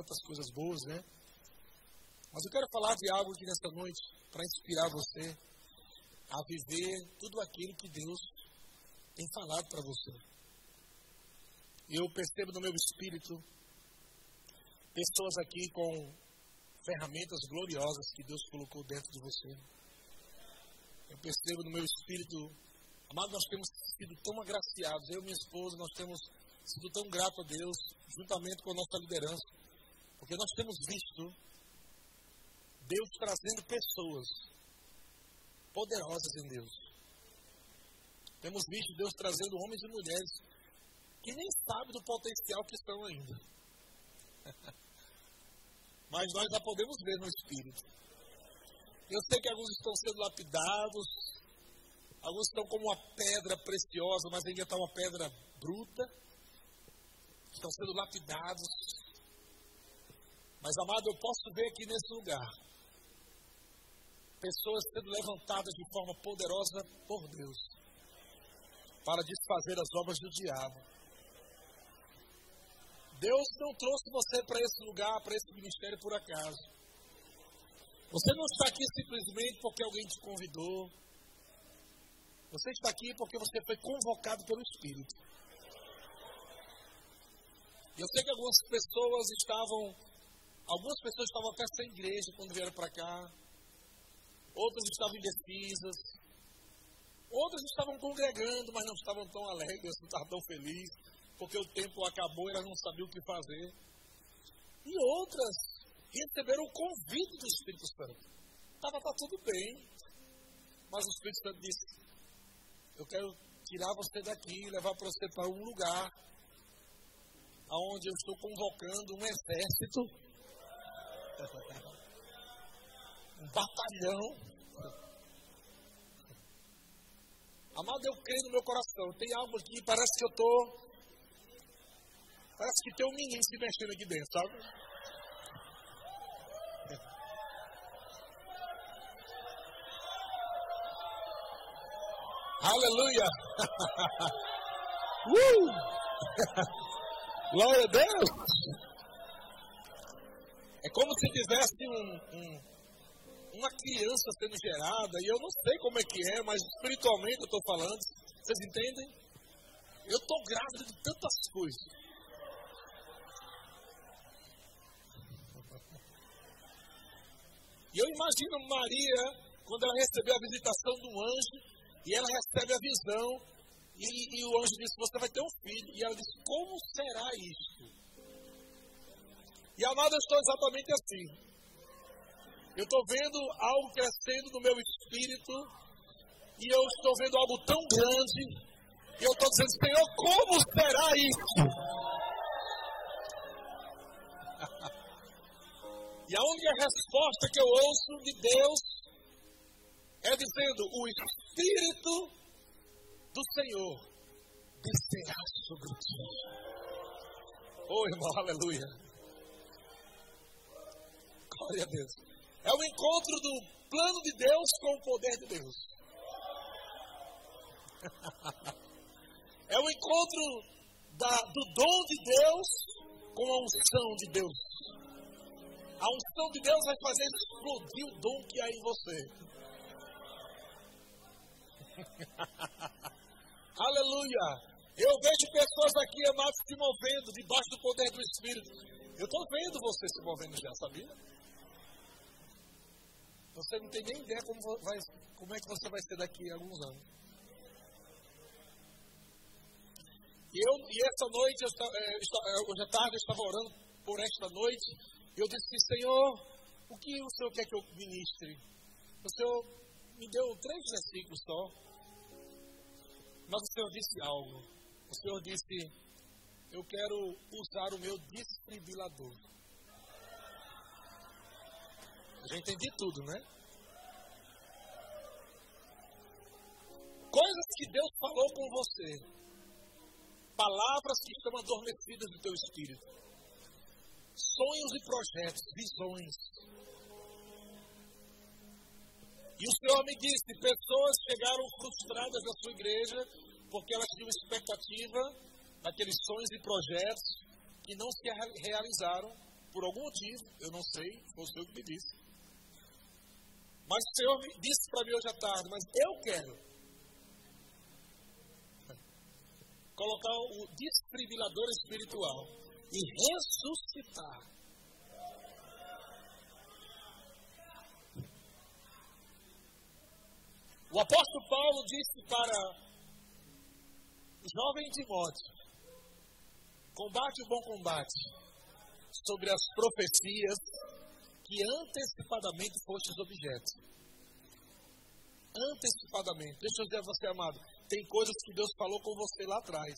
tantas coisas boas, né? Mas eu quero falar de algo aqui nesta noite para inspirar você a viver tudo aquilo que Deus tem falado para você. Eu percebo no meu espírito pessoas aqui com ferramentas gloriosas que Deus colocou dentro de você. Eu percebo no meu espírito, amado, nós temos sido tão agraciados, eu e minha esposa, nós temos sido tão gratos a Deus, juntamente com a nossa liderança, porque nós temos visto Deus trazendo pessoas poderosas em Deus. Temos visto Deus trazendo homens e mulheres que nem sabem do potencial que estão ainda. Mas nós já podemos ver no Espírito. Eu sei que alguns estão sendo lapidados, alguns estão como uma pedra preciosa, mas ainda está uma pedra bruta. Estão sendo lapidados. Mas, amado, eu posso ver aqui nesse lugar pessoas sendo levantadas de forma poderosa por Deus para desfazer as obras do diabo. Deus não trouxe você para esse lugar, para esse ministério por acaso. Você não está aqui simplesmente porque alguém te convidou. Você está aqui porque você foi convocado pelo Espírito. Eu sei que algumas pessoas estavam, algumas pessoas estavam até sem igreja quando vieram para cá. Outras estavam indecisas. Outras estavam congregando, mas não estavam tão alegres, não estavam tão felizes porque o tempo acabou e elas não sabiam o que fazer. E outras receberam o convite do Espírito Santo. Estava tá tudo bem, mas o Espírito Santo disse: Eu quero tirar você daqui levar você para um lugar onde eu estou convocando um exército, um batalhão. Amado, eu creio no meu coração. Tem algo aqui, parece que eu estou Parece que tem um menino se mexendo aqui dentro, sabe? Aleluia! uh! Glória a Deus! É como se tivesse um, um, uma criança sendo gerada, e eu não sei como é que é, mas espiritualmente eu estou falando, vocês entendem? Eu estou grávida de tantas coisas. E eu imagino Maria, quando ela recebeu a visitação do anjo, e ela recebe a visão, e, e o anjo disse: Você vai ter um filho. E ela disse: Como será isto? E amada, eu estou exatamente assim. Eu estou vendo algo crescendo no meu espírito, e eu estou vendo algo tão grande, e eu estou dizendo: Senhor, como será isso? E a única resposta que eu ouço de Deus é dizendo: o Espírito do Senhor descerá sobre ti. Oh, irmão, aleluia. Glória a Deus. É o encontro do plano de Deus com o poder de Deus. é o encontro da, do dom de Deus com a unção de Deus. A unção de Deus vai fazer explodir o dom que há em você. Aleluia! Eu vejo pessoas aqui, amados, se movendo debaixo do poder do Espírito. Eu estou vendo você se movendo já, sabia? Você não tem nem ideia como, vai, como é que você vai ser daqui a alguns anos. E, eu, e essa noite, eu, é, hoje à tarde, eu estava orando por esta noite. Eu disse, Senhor, o que o Senhor quer que eu ministre? O Senhor me deu três versículos só. Mas o Senhor disse algo. O Senhor disse, eu quero usar o meu distribuidor. Já entendi tudo, né? Coisas que Deus falou com você. Palavras que estão adormecidas no teu espírito sonhos e projetos, visões. E o Senhor me disse: pessoas chegaram frustradas na sua igreja porque elas tinham expectativa daqueles sonhos e projetos que não se realizaram por algum motivo, eu não sei, foi o Senhor que me disse. Mas o Senhor disse para mim hoje à tarde, mas eu quero colocar o desfibrilador espiritual e ressuscitar. O apóstolo Paulo disse para o jovem Timóteo: combate o bom combate sobre as profecias que antecipadamente fostes objeto. Antecipadamente. Deixa eu dizer a você, amado. Tem coisas que Deus falou com você lá atrás.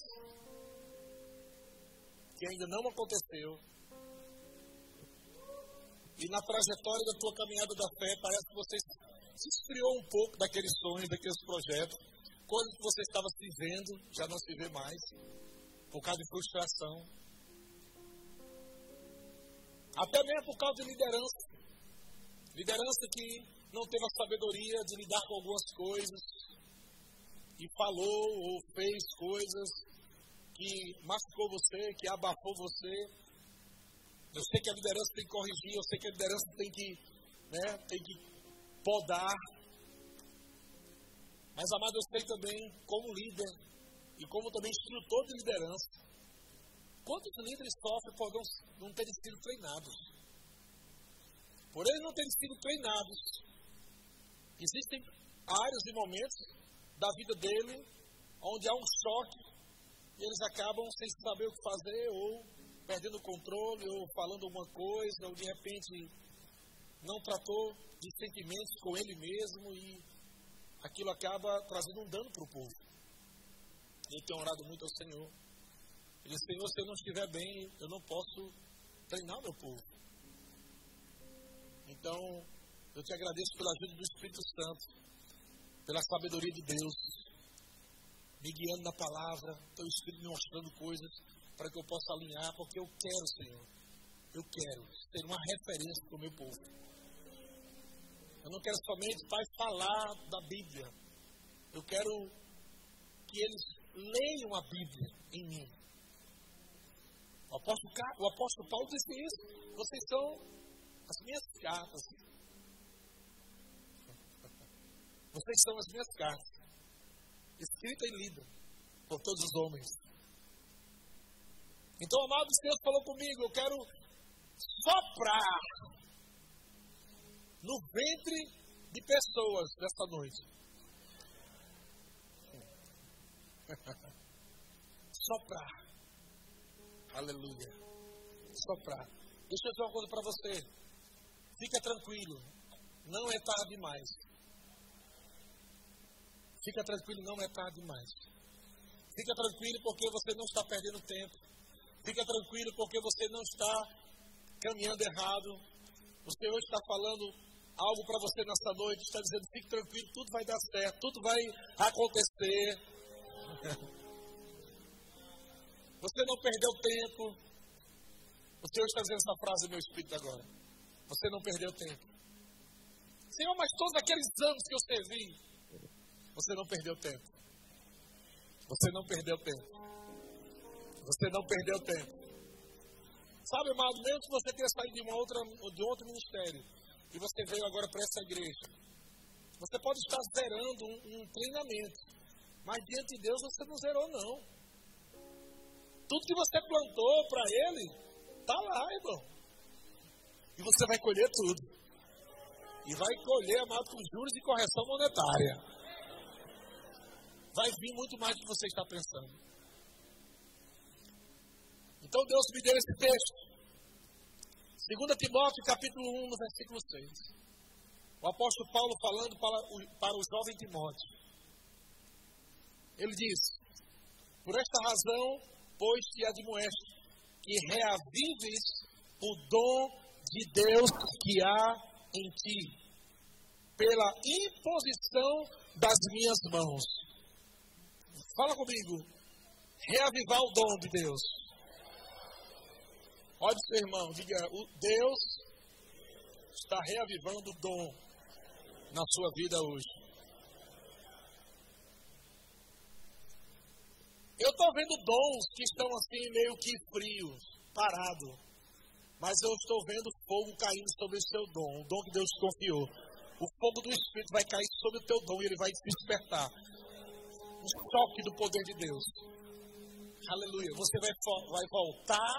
Que ainda não aconteceu. E na trajetória da tua caminhada da fé, parece que você se esfriou um pouco daqueles sonhos, daqueles projetos. Coisas que você estava se vendo, já não se vê mais. Por causa de frustração até mesmo por causa de liderança. Liderança que não teve a sabedoria de lidar com algumas coisas e falou ou fez coisas que machucou você, que abafou você. Eu sei que a liderança tem que corrigir, eu sei que a liderança tem que, né, tem que podar. Mas, amado, eu sei também, como líder e como também instrutor de liderança, Quantos líderes sofrem por não, não terem sido treinados? Por eles não terem sido treinados, existem áreas e momentos da vida dele onde há um choque e eles acabam sem saber o que fazer ou perdendo o controle ou falando alguma coisa ou de repente não tratou de sentimentos com ele mesmo e aquilo acaba trazendo um dano para o povo. Ele tem orado muito ao Senhor ele disse, Senhor, se eu não estiver bem, eu não posso treinar meu povo. Então, eu te agradeço pela ajuda do Espírito Santo, pela sabedoria de Deus, me guiando na palavra, teu Espírito me mostrando coisas para que eu possa alinhar, porque eu quero, Senhor, eu quero ser uma referência para o meu povo. Eu não quero somente, Pai, falar da Bíblia. Eu quero que eles leiam a Bíblia em mim. O apóstolo, o apóstolo Paulo disse isso. Vocês são as minhas cartas. Vocês são as minhas cartas. Escrita e lida por todos os homens. Então, amado Deus falou comigo, eu quero soprar no ventre de pessoas nesta noite. soprar. Aleluia. Soprar. Deixa eu dizer uma coisa para você. Fica tranquilo. Não é tarde demais. Fica tranquilo, não é tarde demais. Fica tranquilo porque você não está perdendo tempo. Fica tranquilo porque você não está caminhando errado. O Senhor está falando algo para você nessa noite, está dizendo: fique tranquilo, tudo vai dar certo, tudo vai acontecer. Você não perdeu tempo. O Senhor está dizendo essa frase no meu espírito agora. Você não perdeu tempo. Senhor, mas todos aqueles anos que eu servi, você não perdeu tempo. Você não perdeu tempo. Você não perdeu tempo. Sabe, amado, mesmo que você tenha saído de, uma outra, de outro ministério e você veio agora para essa igreja, você pode estar zerando um, um treinamento, mas diante de Deus você não zerou, não. Tudo que você plantou para ele, está lá, irmão. E você vai colher tudo. E vai colher, amado, com juros e correção monetária. Vai vir muito mais do que você está pensando. Então Deus me deu esse texto. 2 Timóteo capítulo 1, no versículo 6. O apóstolo Paulo falando para o, para o jovem Timóteo. Ele diz: Por esta razão pois te admoesto que reavives o dom de Deus que há em ti, pela imposição das minhas mãos. Fala comigo. Reavivar o dom de Deus. Olha seu irmão, diga, Deus está reavivando o dom na sua vida hoje. Eu estou vendo dons que estão assim meio que frios, parados. Mas eu estou vendo fogo caindo sobre o seu dom, o dom que Deus te confiou. O fogo do Espírito vai cair sobre o teu dom e ele vai te despertar. Um choque do poder de Deus. Aleluia. Você vai, vai voltar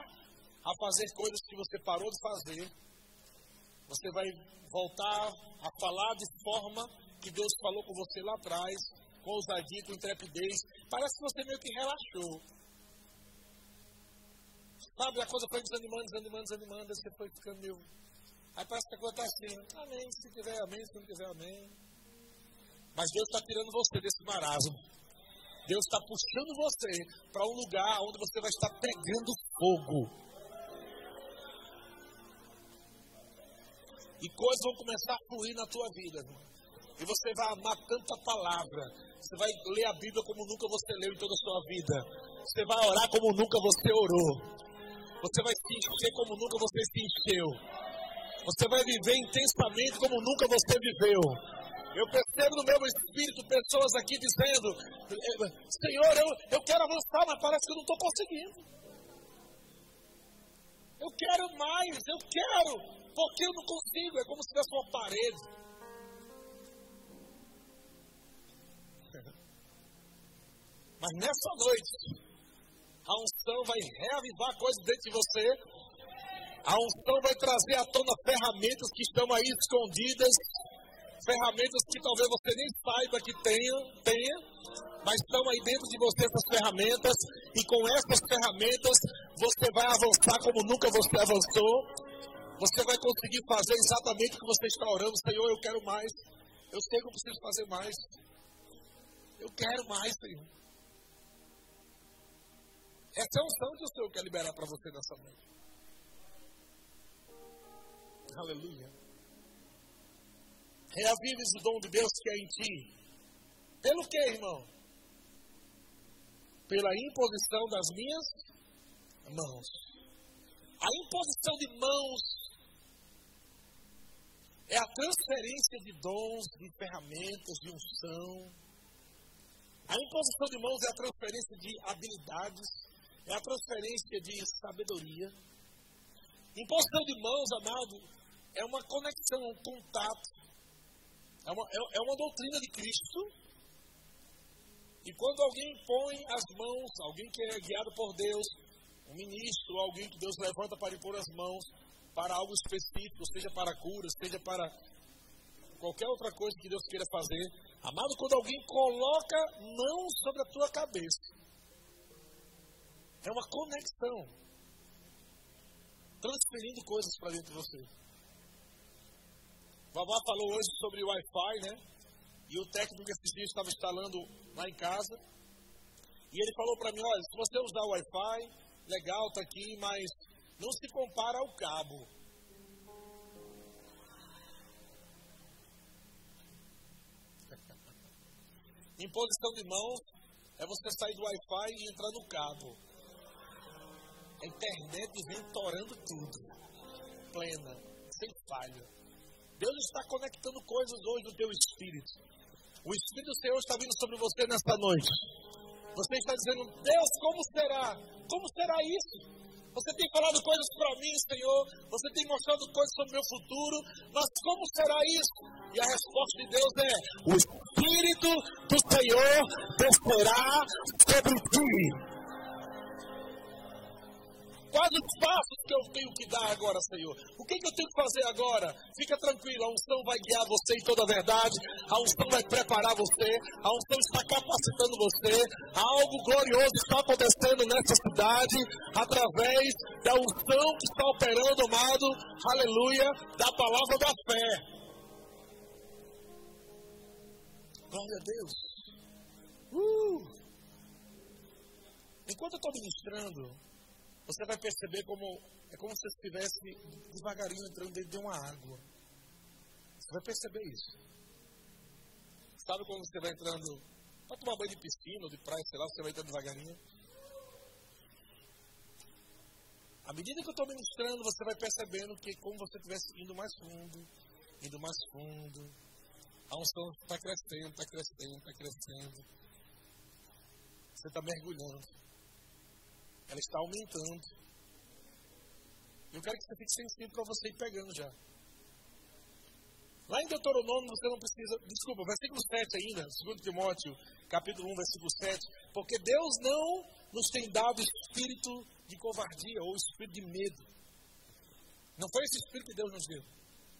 a fazer coisas que você parou de fazer. Você vai voltar a falar de forma que Deus falou com você lá atrás, com ousadia, com intrepidez. Parece que você meio que relaxou. Sabe, a coisa foi desanimando, desanimando, desanimando, você foi ficando meio. Aí parece que a coisa está assim, amém, se tiver amém, se não tiver amém. Mas Deus está tirando você desse marasmo. Deus está puxando você para um lugar onde você vai estar pegando fogo. E coisas vão começar a fluir na tua vida. E você vai amar tanta palavra. Você vai ler a Bíblia como nunca você leu em toda a sua vida. Você vai orar como nunca você orou. Você vai se encher como nunca você se encheu. Você vai viver intensamente como nunca você viveu. Eu percebo no meu espírito pessoas aqui dizendo: Senhor, eu, eu quero avançar, mas parece que eu não estou conseguindo. Eu quero mais, eu quero, porque eu não consigo. É como se tivesse uma parede. Mas nessa noite, a unção vai reavivar coisas dentro de você. A unção vai trazer à tona ferramentas que estão aí escondidas. Ferramentas que talvez você nem saiba que tenha, tenha, mas estão aí dentro de você essas ferramentas. E com essas ferramentas você vai avançar como nunca você avançou. Você vai conseguir fazer exatamente o que você está orando. Senhor, eu quero mais. Eu sei que eu preciso fazer mais. Eu quero mais, Senhor. Essa é a unção que o Senhor quer liberar para você nessa noite. Aleluia. Reavives o dom de Deus que é em ti. Pelo que, irmão? Pela imposição das minhas mãos. A imposição de mãos é a transferência de dons, de ferramentas, de unção. A imposição de mãos é a transferência de habilidades, é a transferência de sabedoria. Imposição de mãos, amado, é uma conexão, um contato. É uma, é, é uma doutrina de Cristo. E quando alguém põe as mãos, alguém que é guiado por Deus, um ministro, alguém que Deus levanta para impor as mãos para algo específico, seja para cura, seja para qualquer outra coisa que Deus queira fazer. Amado, quando alguém coloca mãos sobre a tua cabeça, é uma conexão. Transferindo coisas para dentro de você. Vavá falou hoje sobre o Wi-Fi, né? E o técnico esses dias estava instalando lá em casa. E ele falou para mim, olha, se você usar o Wi-Fi, legal, tá aqui, mas não se compara ao cabo. Imposição de mãos é você sair do Wi-Fi e entrar no cabo. A internet vem torando tudo. Plena, sem falha. Deus está conectando coisas hoje no teu espírito. O Espírito do Senhor está vindo sobre você nesta noite. Você está dizendo, Deus, como será? Como será isso? Você tem falado coisas para mim, Senhor. Você tem mostrado coisas sobre o meu futuro. Mas como será isso? E a resposta de Deus é: O Espírito do Senhor descerá sobre ti. Quais os passos que eu tenho que dar agora, Senhor? O que, que eu tenho que fazer agora? Fica tranquilo, a unção vai guiar você em toda a verdade, a unção vai preparar você, a unção está capacitando você, algo glorioso está acontecendo nessa cidade, através da unção que está operando, amado, aleluia, da palavra da fé. Glória a Deus. Uh! Enquanto eu estou ministrando, você vai perceber como é como se estivesse devagarinho entrando dentro de uma água. Você vai perceber isso. Sabe quando você vai entrando para tomar banho de piscina ou de praia, sei lá, você vai entrando devagarinho? À medida que eu estou ministrando, você vai percebendo que é como você estivesse indo mais fundo, indo mais fundo. A unção está crescendo, está crescendo, está crescendo. Você está mergulhando ela está aumentando. Eu quero que você fique sensível para você ir pegando já. Lá em Deuteronômio você não precisa. Desculpa, versículo 7 ainda, 2 Timóteo, capítulo 1, versículo 7. Porque Deus não nos tem dado espírito de covardia ou espírito de medo. Não foi esse espírito que Deus nos deu.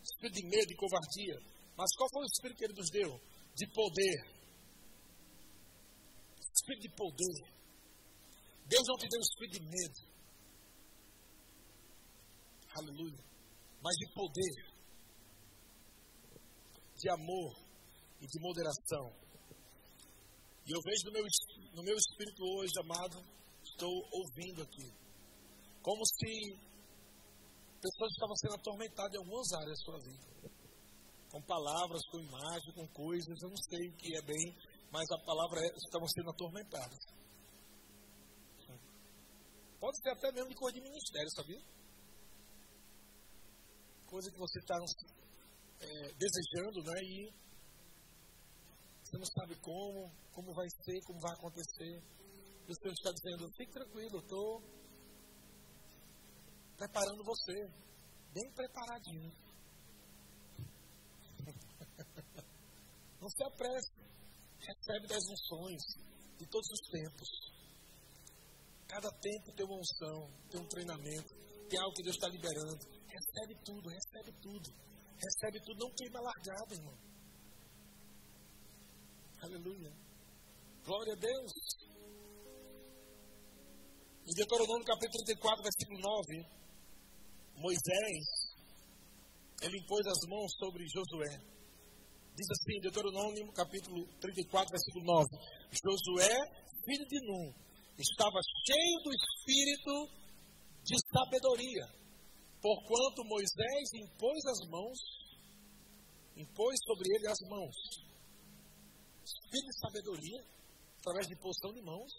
Espírito de medo e covardia. Mas qual foi o espírito que Ele nos deu? De poder. Espírito de poder. Deus não te deu espírito de medo. Aleluia. Mas de poder de amor e de moderação. E eu vejo no meu, no meu espírito hoje, amado, estou ouvindo aqui, como se pessoas estavam sendo atormentadas em algumas áreas da sua vida. Com palavras, com imagens, com coisas, eu não sei o que é bem, mas a palavra é, estavam sendo atormentadas. Pode ser até mesmo de coisa de ministério, sabia? Coisa que você está é, desejando, né? E você não sabe como, como vai ser, como vai acontecer. E o Senhor está dizendo, fique tranquilo, estou preparando você, bem preparadinho. Não se apresse. Recebe das unções de todos os tempos. Cada tempo tem uma unção, tem um treinamento, tem algo que Deus está liberando. Recebe tudo, recebe tudo. Recebe tudo, não queima largado, irmão. Aleluia. Glória a Deus. Em Deuteronômio capítulo 34, versículo 9, Moisés, ele impôs as mãos sobre Josué. Diz assim, Deuteronômio capítulo 34, versículo 9. Josué, filho de Nun, estava cheio do espírito de sabedoria Porquanto Moisés impôs as mãos, impôs sobre ele as mãos. Espírito de sabedoria, através de imposição de mãos.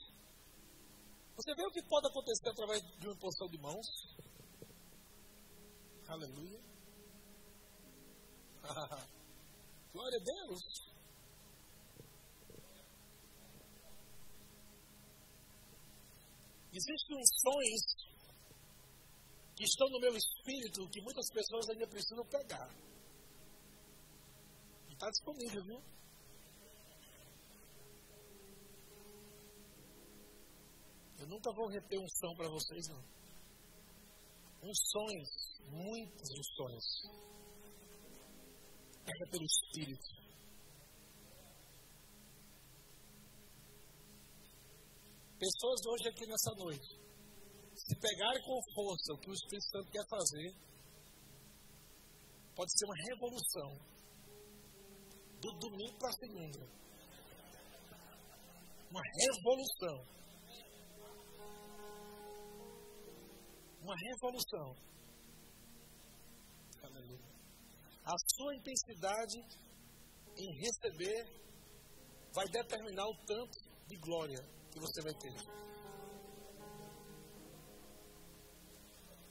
Você vê o que pode acontecer através de uma imposição de mãos? Aleluia. Glória a Deus. Existem unções que estão no meu espírito que muitas pessoas ainda precisam pegar. E está disponível, viu? Eu nunca vou reter um som para vocês, não. Unções, muitas unções. Pega pelo Espírito. Pessoas hoje aqui nessa noite se pegarem com força o que o Espírito Santo quer fazer, pode ser uma revolução. Do domingo para segunda. Uma revolução. Uma revolução. Aleluia. A sua intensidade em receber vai determinar o tanto de glória que você vai ter.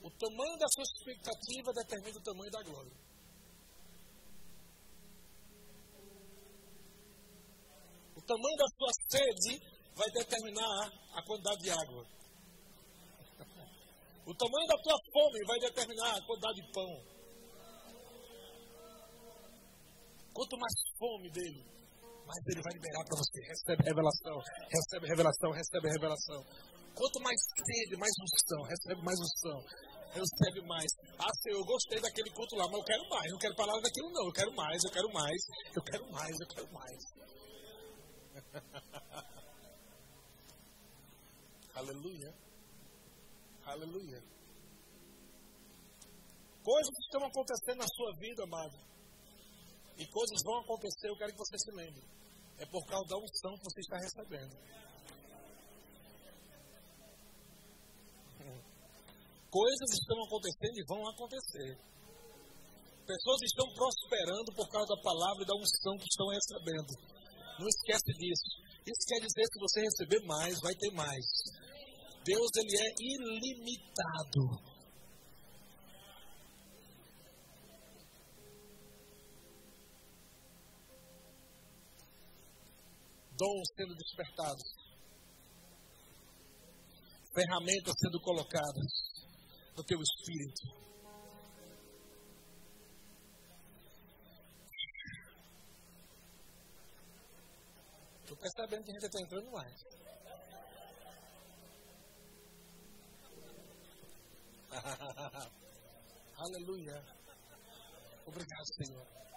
O tamanho da sua expectativa determina o tamanho da glória. O tamanho da sua sede vai determinar a quantidade de água. O tamanho da tua fome vai determinar a quantidade de pão. Quanto mais fome dele, mais ele vai liberar para você. Recebe revelação, recebe revelação, recebe revelação. Quanto mais sede, mais unção, recebe mais unção, recebe mais. Ah, Senhor, eu gostei daquele culto lá, mas eu quero mais. Não quero falar daquilo, não. Eu quero mais, eu quero mais, eu quero mais, eu quero mais. Aleluia. Aleluia. Coisas estão acontecendo na sua vida, amado. E coisas vão acontecer, eu quero que você se lembre. É por causa da unção que você está recebendo. Coisas estão acontecendo e vão acontecer. Pessoas estão prosperando por causa da palavra e da unção que estão recebendo. Não esquece disso. Isso quer dizer que você receber mais, vai ter mais. Deus ele é ilimitado. Dons sendo despertados. Ferramentas sendo colocadas no teu espírito. Estou percebendo que a gente está entrando mais. Aleluia. Obrigado, Senhor.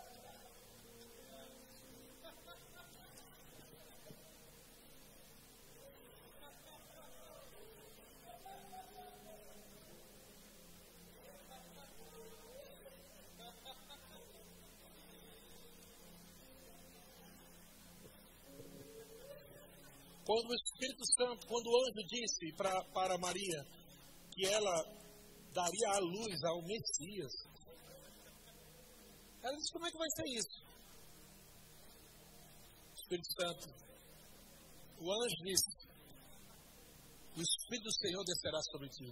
Quando o Espírito Santo, quando o anjo disse pra, para Maria que ela daria a luz ao Messias, ela disse: Como é que vai ser isso? Espírito Santo, o anjo disse: O Espírito do Senhor descerá sobre ti.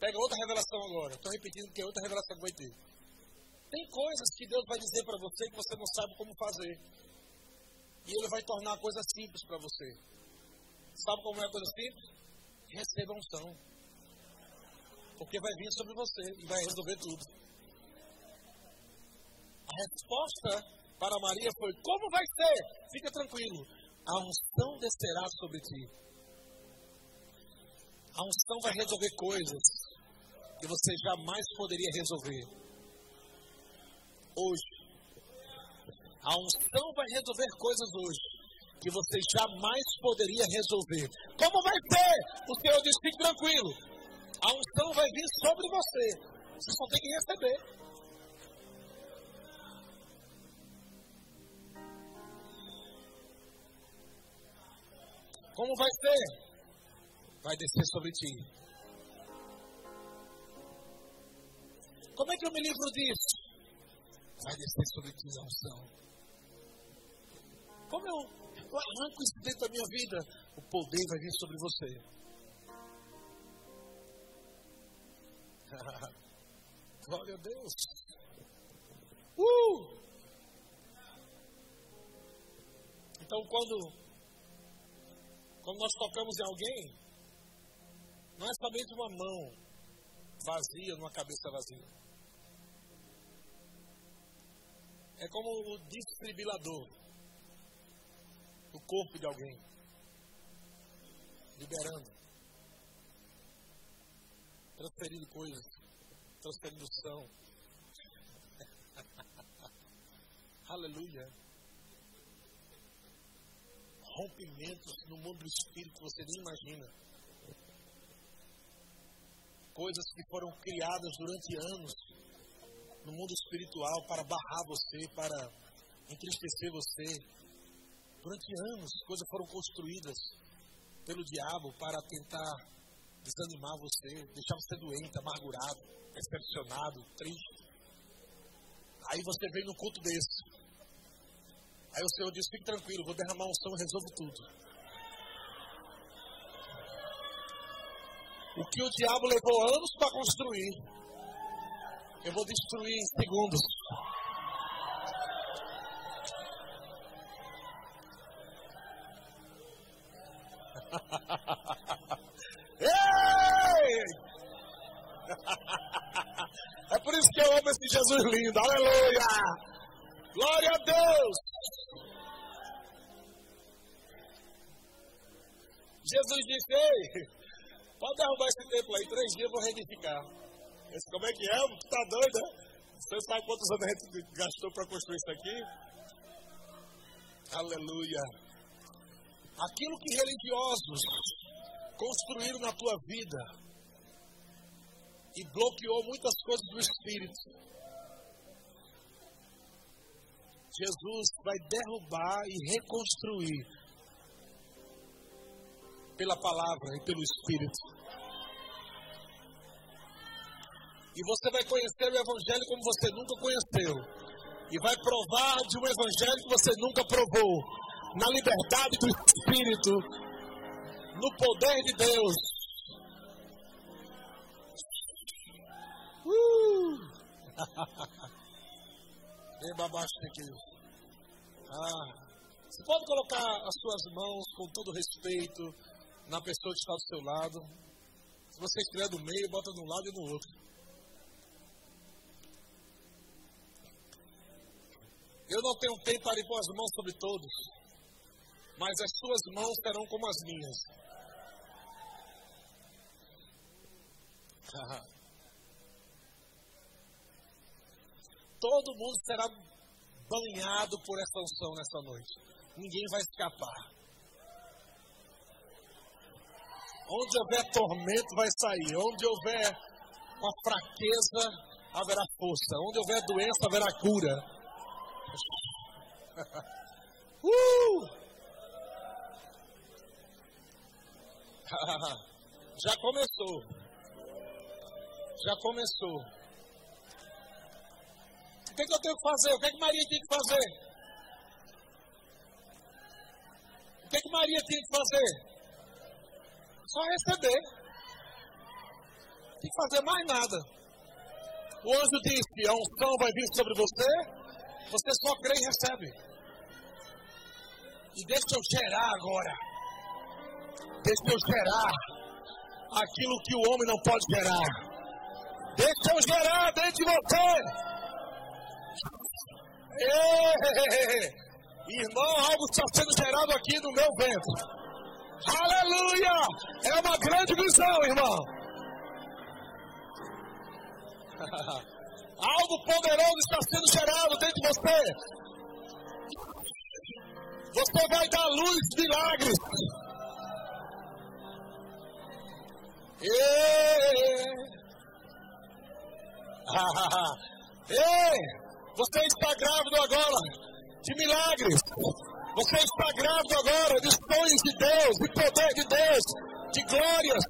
Pega outra revelação agora. Estou repetindo que é outra revelação que vai ter. Tem coisas que Deus vai dizer para você que você não sabe como fazer. E Ele vai tornar a coisa simples para você. Sabe como é a coisa simples? Receba unção. Porque vai vir sobre você e vai resolver tudo. A resposta para Maria foi: Como vai ser? Fica tranquilo. A unção descerá sobre ti. A unção vai resolver coisas que você jamais poderia resolver. Hoje, a unção vai resolver coisas hoje que você jamais poderia resolver. Como vai ser? O Senhor diz: fique tranquilo. A unção vai vir sobre você. Você só tem que receber. Como vai ser? Vai descer sobre ti. Como é que eu me livro disso? Vai descer sobre ti a unção. Como eu, eu arranco isso dentro da minha vida, o poder vai vir sobre você. Glória a Deus. Uh! Então, quando, quando nós tocamos em alguém, não é somente uma mão vazia numa cabeça vazia. É como o desfibrilador no corpo de alguém, liberando, transferindo coisas, transferindo som. Aleluia. Rompimentos no mundo do espírito que você nem imagina. Coisas que foram criadas durante anos no mundo espiritual para barrar você, para entristecer você, Durante anos, coisas foram construídas pelo diabo para tentar desanimar você, deixar você doente, amargurado, decepcionado, triste. Aí você vem no culto desse. Aí o Senhor diz: fique tranquilo, vou derramar um som e resolvo tudo. O que o diabo levou anos para construir, eu vou destruir em segundos. Disse: Ei, pode derrubar esse templo aí, três dias eu vou reedificar. Esse, como é que é? Tu tá doido, né? Você sabe quantos anos a gente gastou para construir isso aqui? Aleluia. Aquilo que religiosos construíram na tua vida e bloqueou muitas coisas do Espírito. Jesus vai derrubar e reconstruir pela palavra e pelo Espírito. E você vai conhecer o Evangelho como você nunca conheceu. E vai provar de um Evangelho que você nunca provou na liberdade do Espírito, no poder de Deus. Uh! ah, você pode colocar as suas mãos com todo respeito na pessoa que está do seu lado. Se você estiver do meio, bota de um lado e do outro. Eu não tenho tempo para impor as mãos sobre todos, mas as suas mãos serão como as minhas. Todo mundo será banhado por essa unção nessa noite. Ninguém vai escapar. Onde houver tormento, vai sair. Onde houver uma fraqueza, haverá força. Onde houver doença, haverá cura. uh! Já começou. Já começou. O que, é que eu tenho que fazer? O que, é que Maria tem que fazer? O que, é que Maria tinha que fazer? Só receber. Não tem que fazer mais nada. O anjo disse: a unção vai vir sobre você, você só crê e recebe. E deixa eu gerar agora. Deixa eu gerar aquilo que o homem não pode gerar. Deixa eu gerar dentro de você. Ei, irmão, algo está sendo gerado aqui no meu ventre. Aleluia! É uma grande visão, irmão. Algo poderoso está sendo gerado dentro de você. Você vai dar luz, milagres. Ei! Ei! Você está grávido agora de milagres. Você está grávido agora de sonhos de Deus, de poder de Deus, de glórias,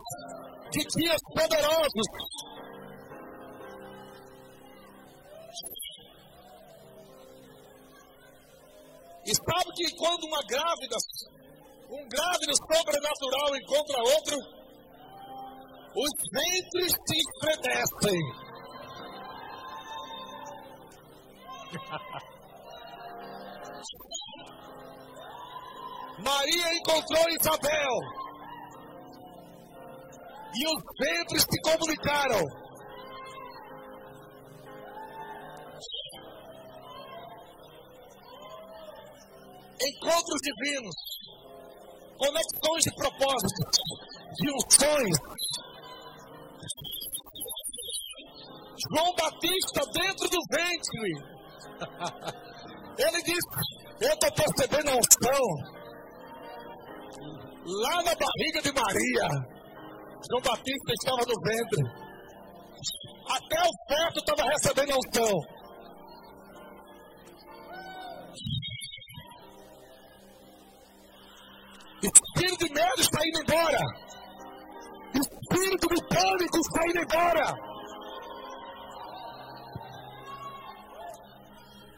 de dias poderosos. E sabe que quando uma grávida, um grávido sobrenatural encontra outro, os ventres se estremecem. Maria encontrou Isabel. E os ventres se comunicaram. Encontros divinos, conexões de propósitos, junções. João Batista dentro do ventre. Ele disse: Eu estou percebendo a unção lá na barriga de Maria. João Batista estava no ventre. Até o feto estava recebendo a unção. Espírito de medo está indo embora. Espírito de pânico está indo embora.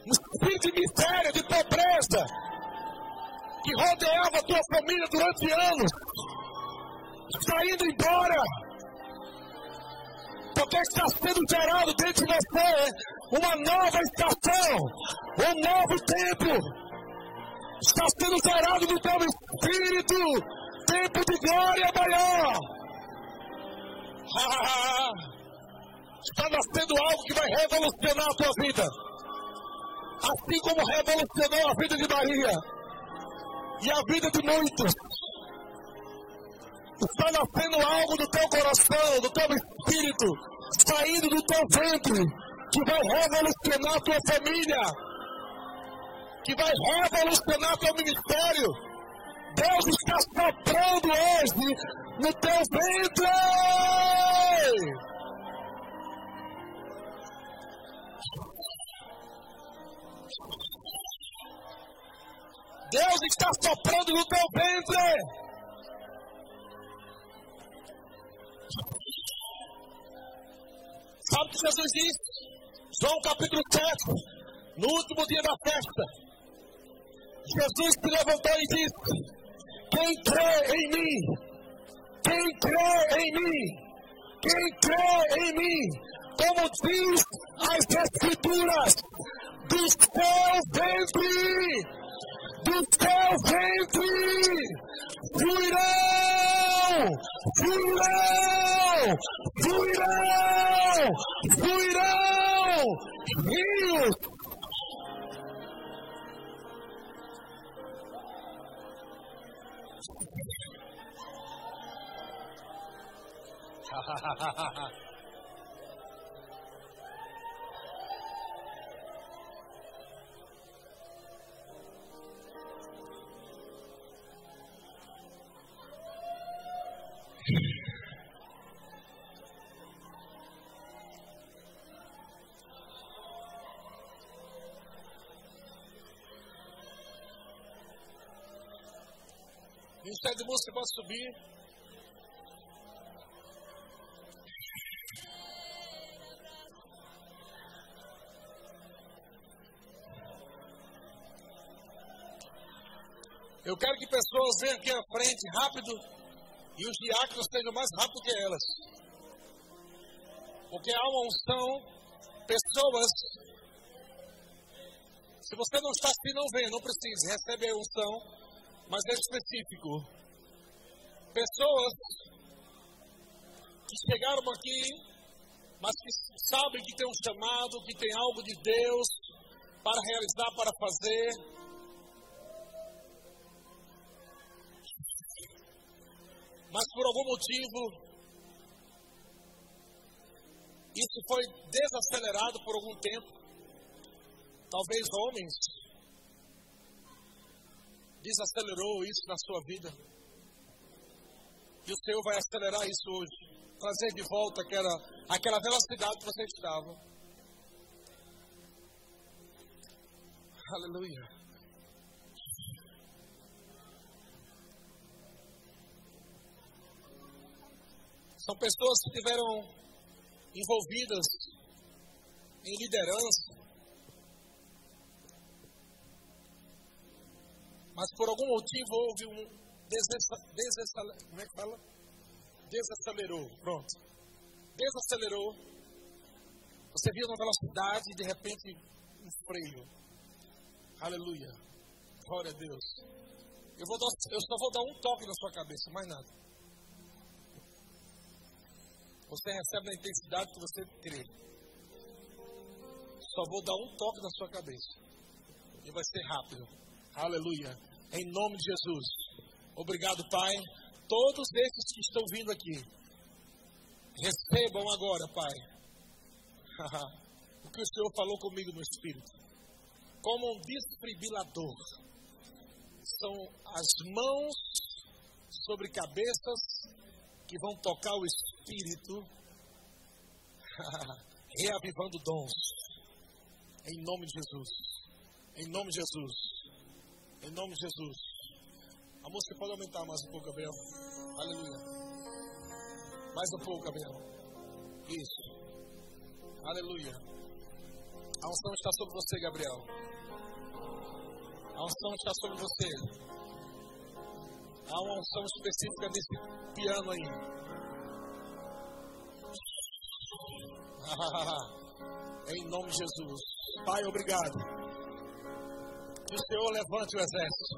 Espírito de miséria, de pobreza, que rodeava a tua família durante anos, está indo embora. Porque está sendo gerado dentro de você uma nova estação, um novo tempo. Está sendo gerado no teu espírito tempo de glória maior. está nascendo algo que vai revolucionar a tua vida. Assim como revolucionou a vida de Maria e a vida de muitos. Está nascendo algo do teu coração, do teu espírito, saindo do teu ventre, que vai revolucionar a tua família, que vai revolucionar teu ministério. Deus está soprando hoje no teu ventre. Deus está soprando no teu ventre. Sabe o que Jesus disse? João capítulo 7, no último dia da festa. Jesus se levantou e disse: Quem crê em mim, quem crê em mim, quem crê em mim, como diz as Escrituras, do seu ventre do teu ventre fluirão fluirão, fluirão, fluirão, rios. Ha ha ha ha ha. Ministério de Música pode subir. Eu quero que pessoas venham aqui à frente rápido e os diáconos sejam mais rápidos que elas. Porque há uma unção, pessoas. Se você não está assim, não vem, não precisa, recebe a unção mas é específico. Pessoas que chegaram aqui, mas que sabem que tem um chamado, que tem algo de Deus para realizar, para fazer. Mas por algum motivo, isso foi desacelerado por algum tempo. Talvez homens desacelerou isso na sua vida. E o Senhor vai acelerar isso hoje. Trazer de volta aquela, aquela velocidade que você estava. Aleluia. São pessoas que estiveram envolvidas em liderança, Mas por algum motivo houve um desacelerou. Como é que fala? Desacelerou. Pronto. Desacelerou. Você viu uma velocidade e de repente um freio. Aleluia. Glória a Deus. Eu, vou dar, eu só vou dar um toque na sua cabeça, mais nada. Você recebe a intensidade que você crê. Só vou dar um toque na sua cabeça. E vai ser rápido. Aleluia. Em nome de Jesus. Obrigado, Pai. Todos esses que estão vindo aqui, recebam agora, Pai, o que o Senhor falou comigo no Espírito. Como um desfibrilador. São as mãos sobre cabeças que vão tocar o Espírito, reavivando dons. Em nome de Jesus. Em nome de Jesus. Em nome de Jesus. A música pode aumentar mais um pouco, Gabriel. Aleluia. Mais um pouco, Gabriel. Isso. Aleluia. A unção está sobre você, Gabriel. A unção está sobre você. Há uma unção específica nesse piano aí. Em nome de Jesus. Pai, obrigado. Que o Senhor levante o exército.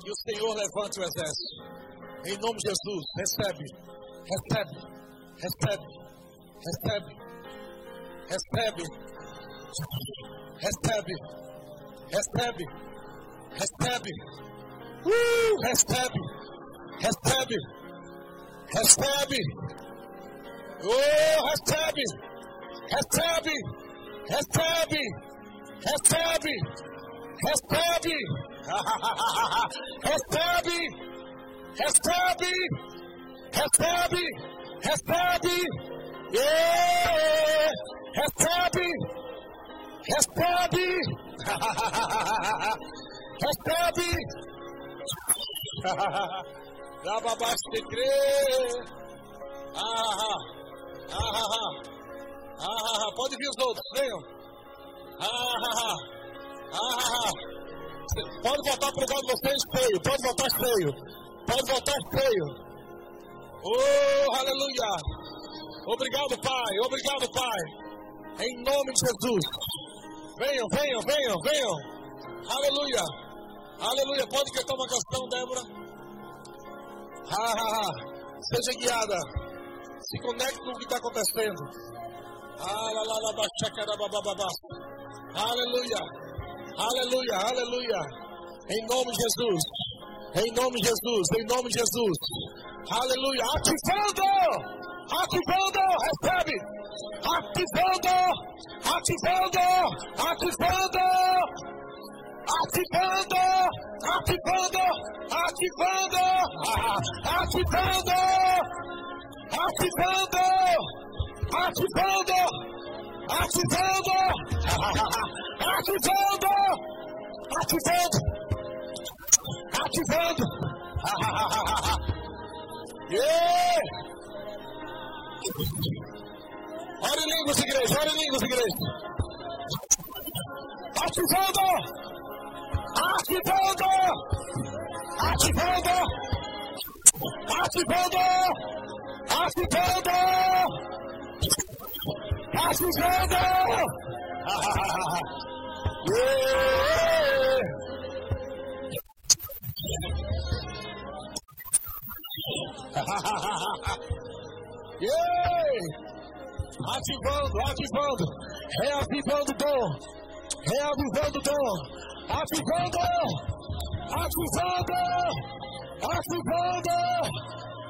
Que o Senhor levante o exército. Em nome de Jesus, recebe, recebe, recebe, recebe, recebe, recebe, recebe, recebe, uh, recebe, recebe, recebe, oh, recebe, recebe, recebe. Recebe! Recebe! recebe! Recebe! Recebe! Recebe! Yeah! Recebe! Recebe! recebe! Rababaste crer! Ah, ah, ah, ah, ah, pode vir os outros, venham. Ah, ah, ah, pode voltar para o lugar de vocês feio, pode voltar feio, pode voltar feio. Oh, aleluia. Obrigado, Pai, obrigado, Pai. Em nome de Jesus. Venham, venham, venham, venham. Aleluia. Aleluia. Pode cantar uma canção, Débora? Ah, ah, ah. Seja guiada. Se conecte com o que está acontecendo. Ah, Aleluia. Aleluia, aleluia. Em nome de Jesus. Em nome de Jesus, em nome de Jesus. Aleluia. Ativando! Ativando! Recebe! Ativando! Ativando! Ativando! Ativando! Ativando! Ativando! Ativando! Ativando! Ativando! Ativando! Ativando! Ativando! ativando. yeah! Ora em línguas, igreja, ora em línguas, igreja. Ativando! Ativando! Ativando! Ativando! Ativando! Ativando! yeah! ativando, ativando, reavivando o dom, reavivando o dom, ativando, ativando, ativando,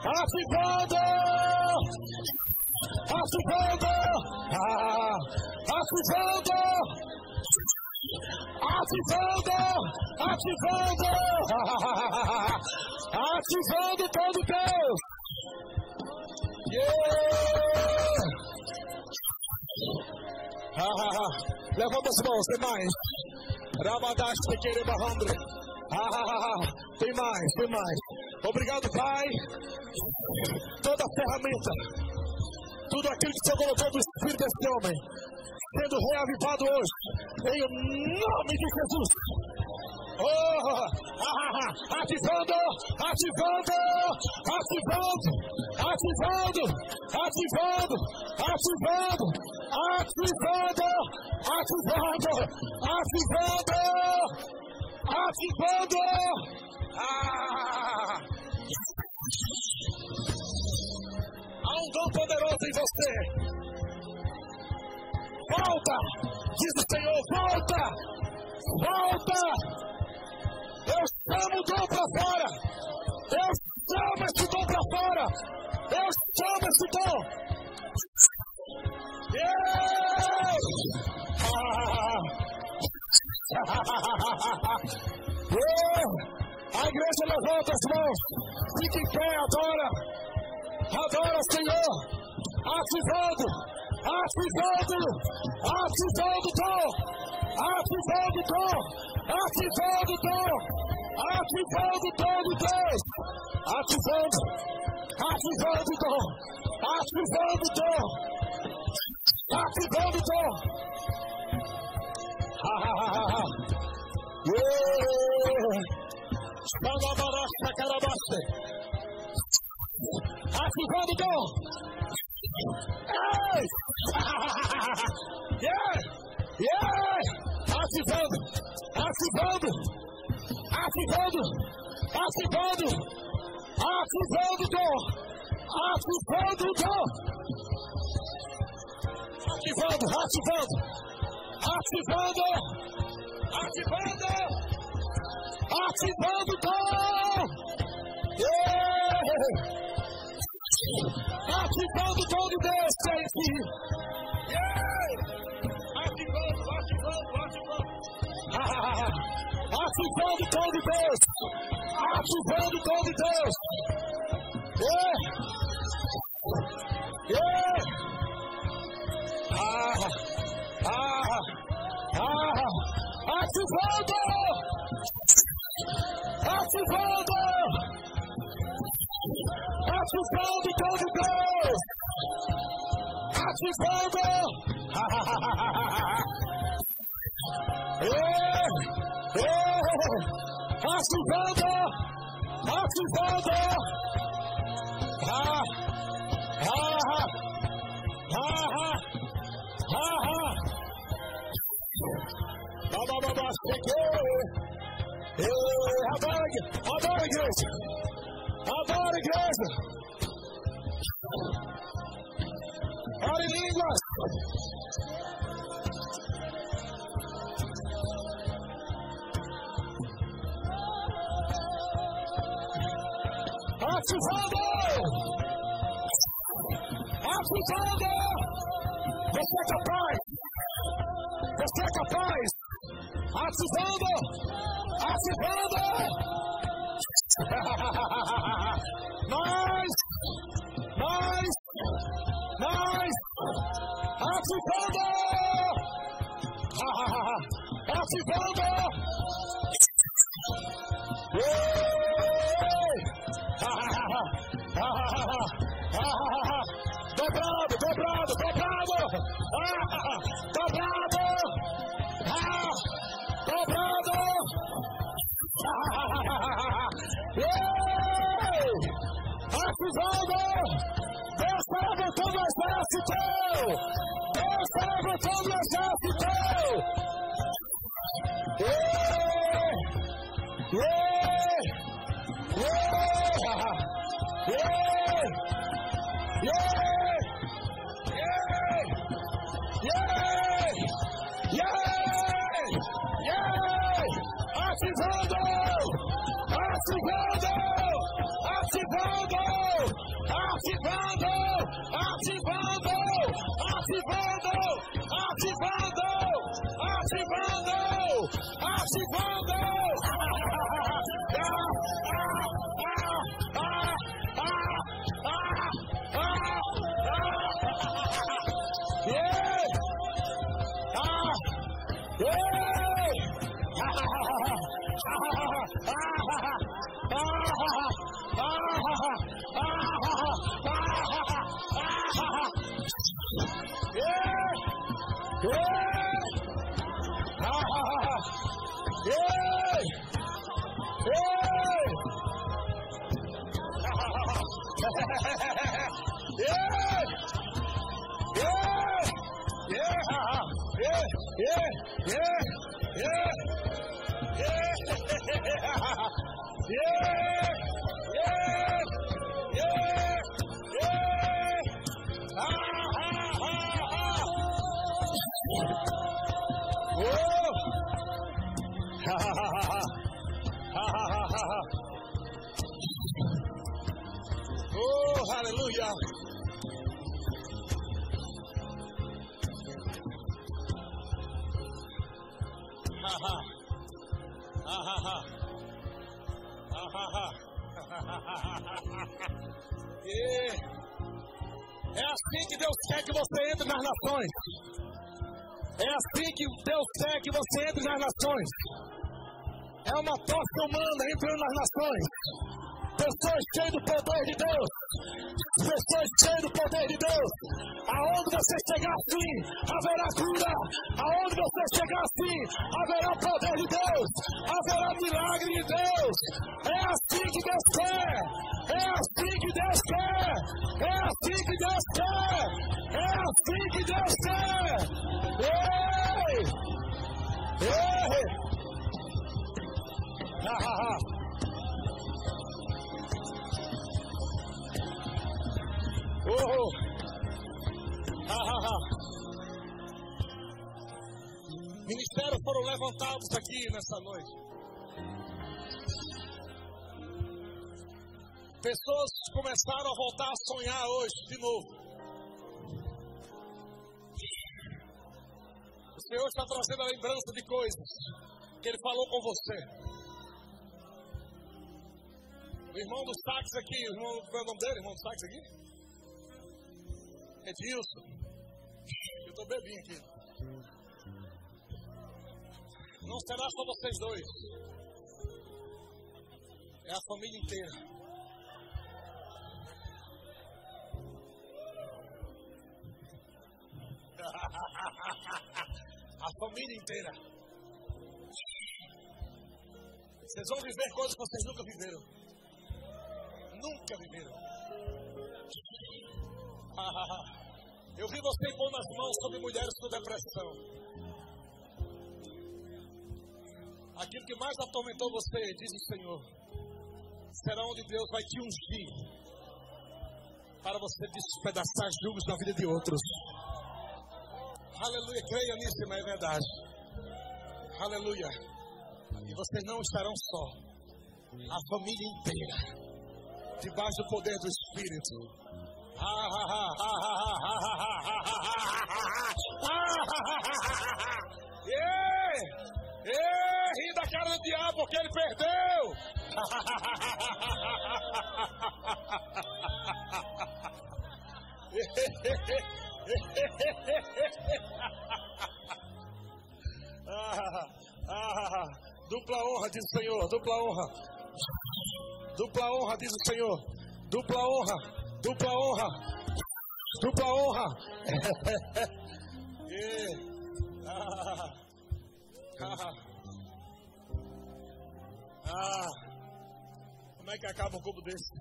ativando, ativando, ah, ativando, ativando, ativando, ativando todo Deus. Yeah! Levanta as mãos, tem mais. Rabadash Tequere Bahambre. Tem mais, tem mais. Obrigado, Pai. Toda a ferramenta, tudo aquilo que você colocou do Espírito desse homem, sendo reavivado hoje, em nome de Jesus. Oh, ativando, ativando, ativando, ativando, ativando, ativando, ativando, ativando, ativando, ativando. Ah! Há um dom poderoso em você. Volta, diz o Senhor, volta, volta. Eu chamo o dom para fora. Eu chamo esse dom para fora. Eu chamo esse dom. Yeah! A igreja levanta as mãos. Fique em pé, adora. Adora o Senhor. Ativando. Ativando. Ativando o dom. Ativando o dom ativando o dom, ativando todo Deus, ativando, ativando o dom, ativando o dom, ativando o dom. Ativando o dom. Yeah! Yeah! Ativando ativando, ativando, ativando, ativando o dom, ativando o dom, ativando, ativando, ativando, ativando, ativando o yeah! ativando o de Deus, gente, yeah! ativando, ativando, ativando. Ativando o dom de Deus. Ativando o de Deus. Yeah. Yeah. Ah, ah, ah. Ativando. Ativando. Ativando o dom de Deus. Ativando. Ativando! Ativando! Ah! Ah! Ah! Ah! Babababa, cheguei! Abargue, abargue, igreja. Abargue, igreja. Ore em línguas. Ativado! Ativado! Você é capaz! Você é! Ativando! mais! Mais! Mais! Ativando! Ativando! Dobrado, Father. É assim que Deus quer que você entre nas nações. É assim que Deus quer que você entre nas nações. É uma tocha humana entrando nas nações. Pessoas cheias do poder de Deus. Pessoas cheias do poder de Deus. Aonde você chegar assim, haverá cura. Aonde você chegar assim, haverá poder de Deus. Haverá milagre de Deus. É assim que Deus quer. É assim que Deus quer. É assim que Deus quer. É assim que Deus quer. Ei! Ei! Ha, ha, ha. Oh! Ministérios foram levantados aqui nessa noite. Pessoas começaram a voltar a sonhar hoje de novo. O Senhor está trazendo a lembrança de coisas que Ele falou com você. O irmão dos táxis aqui, o irmão, qual é o nome dele? Irmão dos táxis aqui? Edilson. Eu estou bebinho aqui. Não será só vocês dois. É a família inteira. a família inteira. Vocês vão viver coisas que vocês nunca viveram. Nunca viveram. Eu vi você pôr nas mãos sobre mulheres com depressão. Aquilo que mais atormentou você, diz o Senhor, será onde Deus vai te ungir para você despedaçar julgos na vida de outros. Aleluia, creia nisso, mas é verdade. Aleluia. E vocês não estarão só. A família inteira debaixo do poder do Espírito. Ri da cara do diabo porque ele perdeu. ah, ah, dupla honra, diz o Senhor, dupla honra. Dupla honra, diz o Senhor. Dupla honra, dupla honra. Dupla honra. ah, ah, ah, como é que acaba um cubo desse?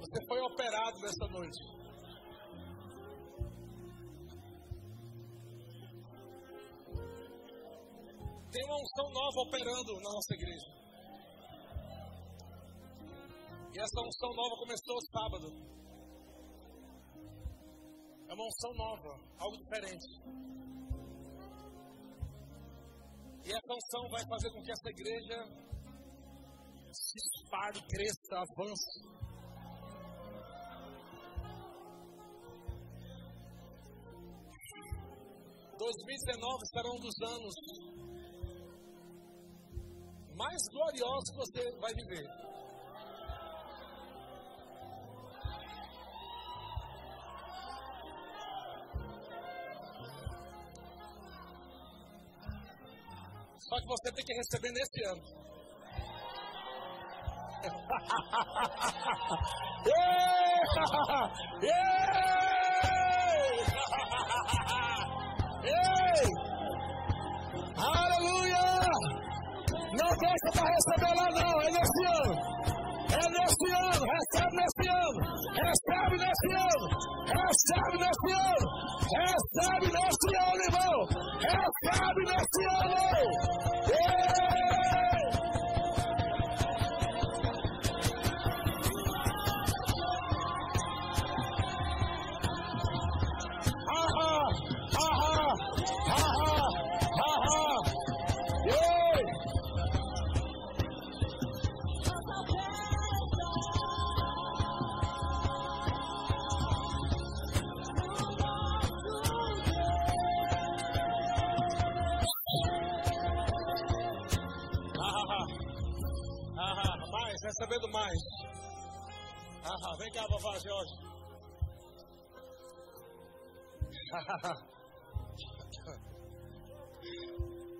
Você foi operado nessa noite. Tem uma unção nova operando na nossa igreja. E essa unção nova começou sábado. É uma unção nova, algo diferente. E essa unção vai fazer com que essa igreja se espalhe, cresça, avance. 2019 será um dos anos mais gloriosos que você vai viver. Só que você tem que receber nesse ano. Ei! Aleluia! Não deixa para receber lá não, é nesse ano. É nesse ano, recebe nesse ano. Recebe nesse ano. Recebe nesse ano. Recebe nesse ano, irmão. Recebe nesse ano. Recebendo mais. Ah, vem cá, vovó Jorge.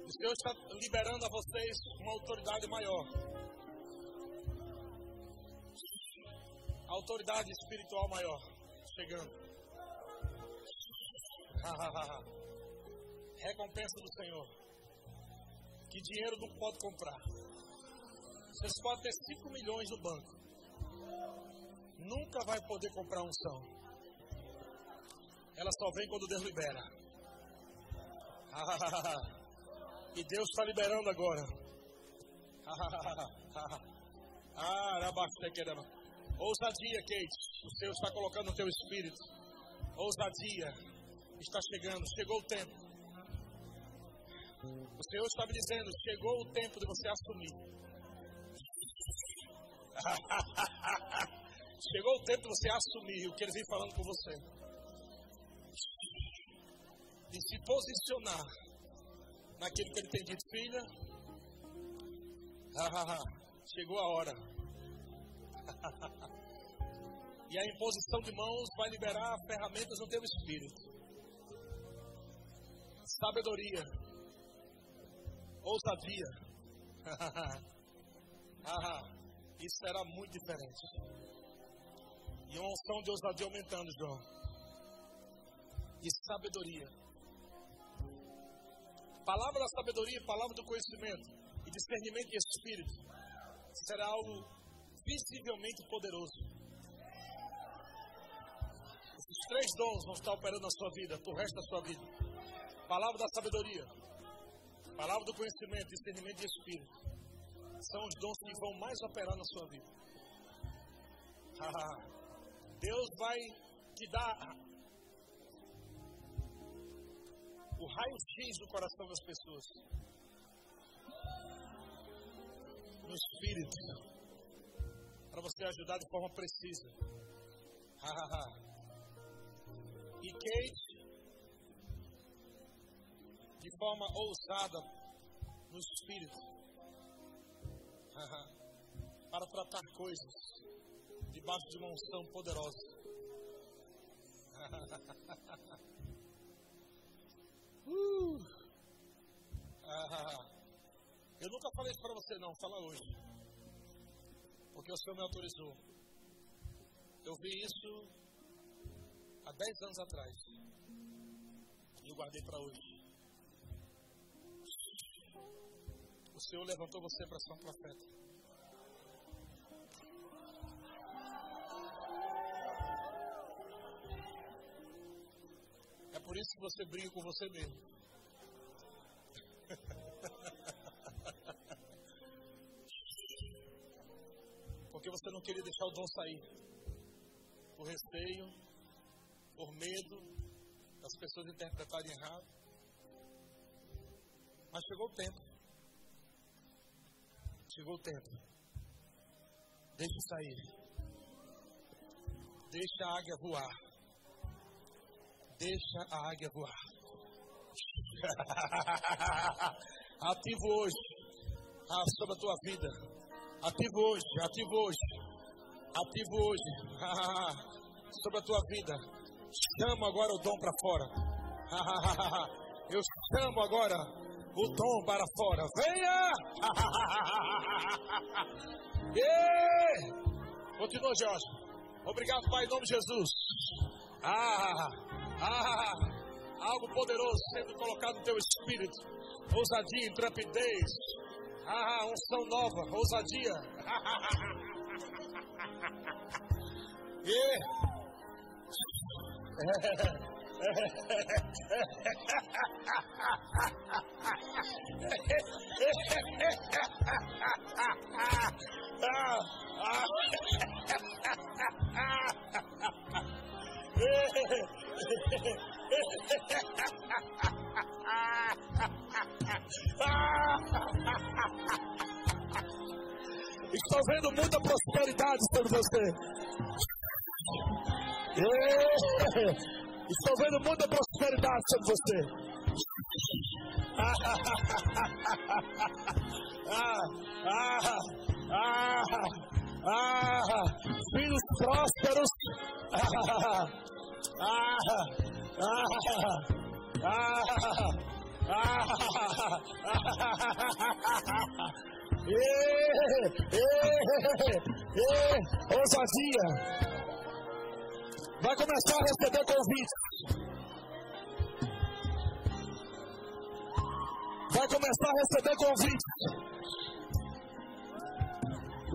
o Senhor está liberando a vocês uma autoridade maior. Autoridade espiritual maior. Chegando. Recompensa do Senhor. Que dinheiro não pode comprar. Vocês podem ter 5 milhões no banco. Nunca vai poder comprar unção. Ela só vem quando Deus libera. e Deus está liberando agora. Ousadia, Kate. O Senhor está colocando no teu espírito. Ousadia. Está chegando. Chegou o tempo. O Senhor está me dizendo: chegou o tempo de você assumir. Chegou o tempo de você assumir o que ele vem falando com você. E se posicionar naquilo que ele tem dito, filha. Chegou a hora. e a imposição de mãos vai liberar ferramentas no teu espírito. Sabedoria. Ousadia. isso será muito diferente. E uma unção de ousadia aumentando, João. E sabedoria. Palavra da sabedoria, palavra do conhecimento e discernimento e espírito será algo visivelmente poderoso. Esses três dons vão estar operando na sua vida, por resto da sua vida. Palavra da sabedoria, palavra do conhecimento, discernimento e espírito são os dons que vão mais operar na sua vida. Deus vai te dar o raio-x do coração das pessoas. No espírito. Para você ajudar de forma precisa. e Kate, de forma ousada, no espírito. Para tratar coisas debaixo de uma unção poderosa. uh. eu nunca falei isso para você, não. Fala hoje. Porque o Senhor me autorizou. Eu vi isso há 10 anos atrás. E eu guardei para hoje. O Senhor levantou você para ser um profeta. por isso que você briga com você mesmo. Porque você não queria deixar o dom sair. Por receio, por medo das pessoas interpretarem errado. Mas chegou o tempo. Chegou o tempo. Deixe sair. Deixa a águia voar. Deixa a águia voar. ativo hoje ah, sobre a tua vida. Ativo hoje, ativo hoje. Ativo hoje sobre a tua vida. Chamo agora o dom para fora. Eu chamo agora o dom para fora. Venha! yeah! Continua, Jorge. Obrigado, Pai, em nome de Jesus. Ah! Ah, algo poderoso sendo colocado no teu espírito. Ousadia, intrepidez. Ah, unção nova, ousadia. e... Estou vendo muita prosperidade sobre você. Estou vendo muita prosperidade sobre você. Ah, ah, ah, ah, filhos prósperos. Ah, ah, ah, ah, ah, ousadia. Vai começar a receber convites. Vai começar a receber convites.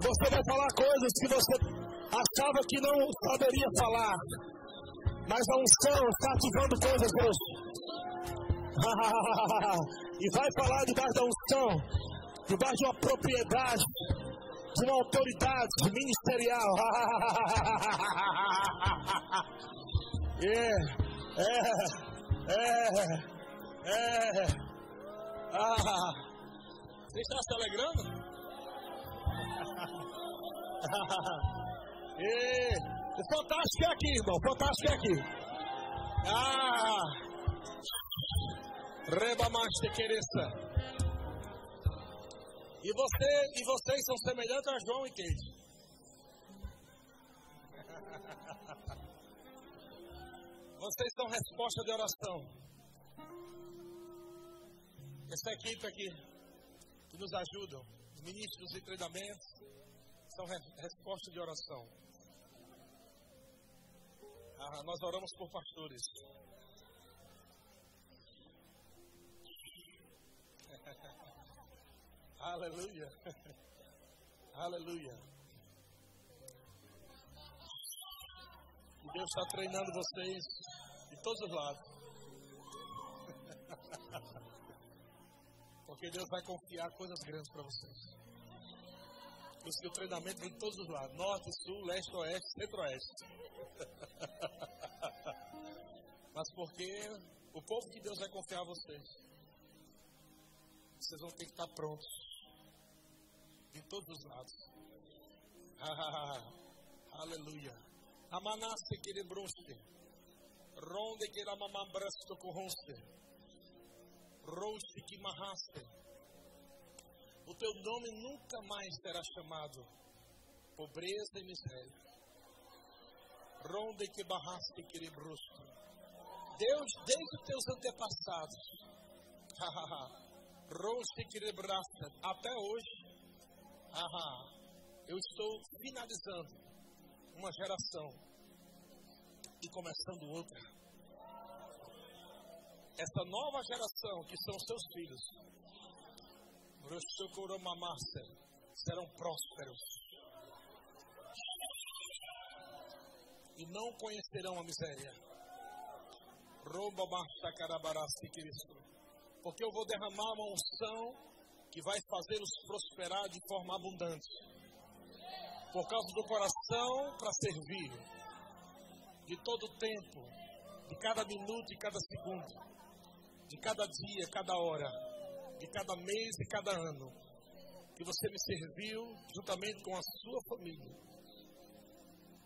Você vai falar coisas que você achava que não saberia falar. Mas a unção está ativando coisas hoje. e vai falar debaixo da unção, debaixo de uma propriedade, de uma autoridade ministerial. é, é, é, é. Ah, você está se alegrando? O fantástico é aqui, irmão. Fantástico é aqui. Ah! Reba mais te quereça. E você e vocês são semelhantes a João e Kate. Vocês são resposta de oração. Essa equipe aqui que nos ajudam, os ministros de treinamentos, são resposta de oração. Ah, nós oramos por pastores. Aleluia. Aleluia. Deus está treinando vocês de todos os lados. Porque Deus vai confiar coisas grandes para vocês. O treinamento vem de todos os lados: norte, sul, leste, oeste, centro-oeste. mas porque o povo que Deus vai confiar a vocês, vocês vão ter que estar prontos de todos os lados. Aleluia. Amanasse que lebroste. Ronde que la mamambrasto corronste. Roste que marraste. O teu nome nunca mais será chamado pobreza e miséria. Ronde que barraste que lebroste. Deus, desde os teus antepassados, Roste que lebraste, até hoje, eu estou finalizando uma geração e começando outra. Essa nova geração, que são seus filhos, serão prósperos e não conhecerão a miséria. Romba. Porque eu vou derramar uma unção que vai fazê-los prosperar de forma abundante. Por causa do coração para servir. De todo o tempo, de cada minuto e cada segundo. De cada dia, cada hora. De cada mês e cada ano. Que você me serviu juntamente com a sua família.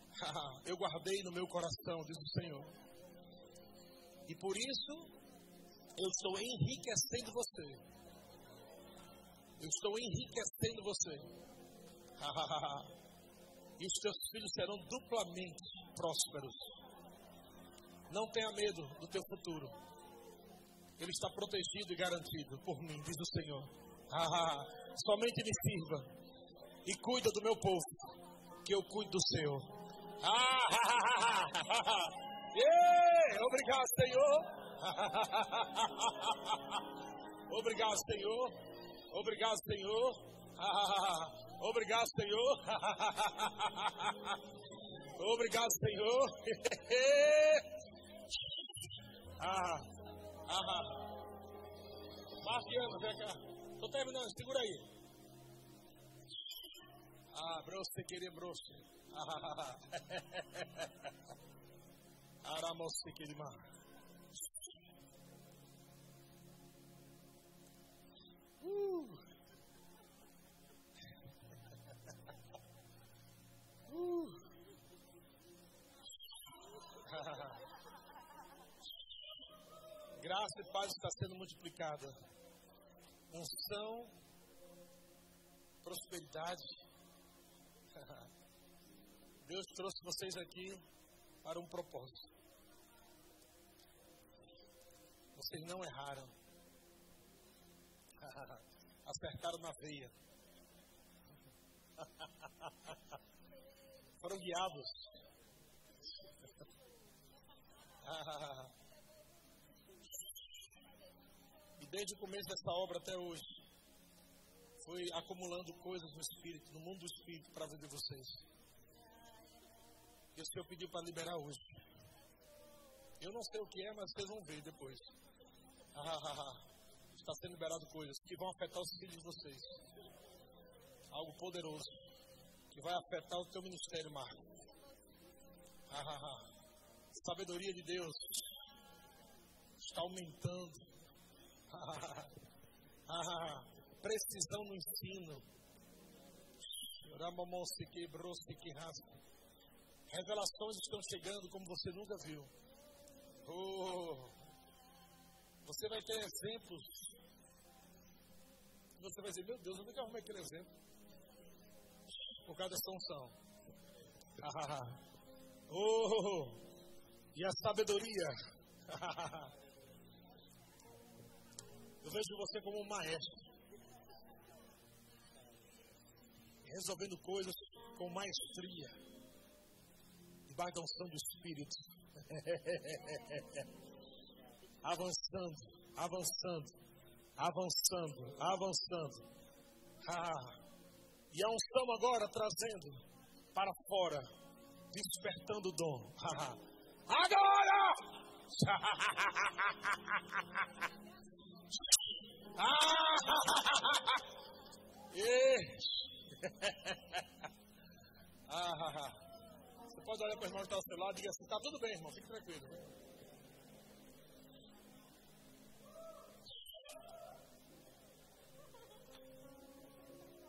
eu guardei no meu coração, diz o Senhor. E por isso, eu estou enriquecendo você. Eu estou enriquecendo você. e os teus filhos serão duplamente prósperos. Não tenha medo do teu futuro. Ele está protegido e garantido por mim, diz o Senhor. Somente me sirva e cuida do meu povo, que eu cuido do seu. Yeah! Obrigado, Senhor. Obrigado, Senhor. Obrigado, Senhor. Obrigado, Senhor. Obrigado, Senhor. ah, ah. Marciano, vem cá. Tô terminando, segura aí. Ah, brosse, querer brosse. Aramosikirima. Uh. uh. Graça e paz está sendo multiplicada. Unção, prosperidade. Deus trouxe vocês aqui para um propósito. Vocês não erraram. Acertaram na veia. Foram guiados. e desde o começo dessa obra até hoje, foi acumulando coisas no Espírito, no mundo do Espírito, para a vida de vocês. E o Senhor pediu para liberar hoje. Eu não sei o que é, mas vocês vão ver depois. Está sendo liberado coisas que vão afetar os filhos de vocês. Algo poderoso. Que vai afetar o teu ministério, Marco. Sabedoria de Deus está aumentando. Precisão no ensino. Ramamon-se quebrou-se que rasga. Revelações estão chegando como você nunca viu. Oh, você vai ter exemplos. Você vai dizer, meu Deus, onde é que eu arrumei aquele exemplo? Por causa dessa unção. oh, e a sabedoria. eu vejo você como um maestro. Resolvendo coisas com maestria debaixo da unção do Espírito. avançando, avançando, avançando, avançando. Ah, e a unção agora trazendo para fora, despertando o dom. Ah, agora! ah, ah, Pode olhar para o irmão que está ao seu lado e diga assim: está tudo bem, irmão, fique tranquilo.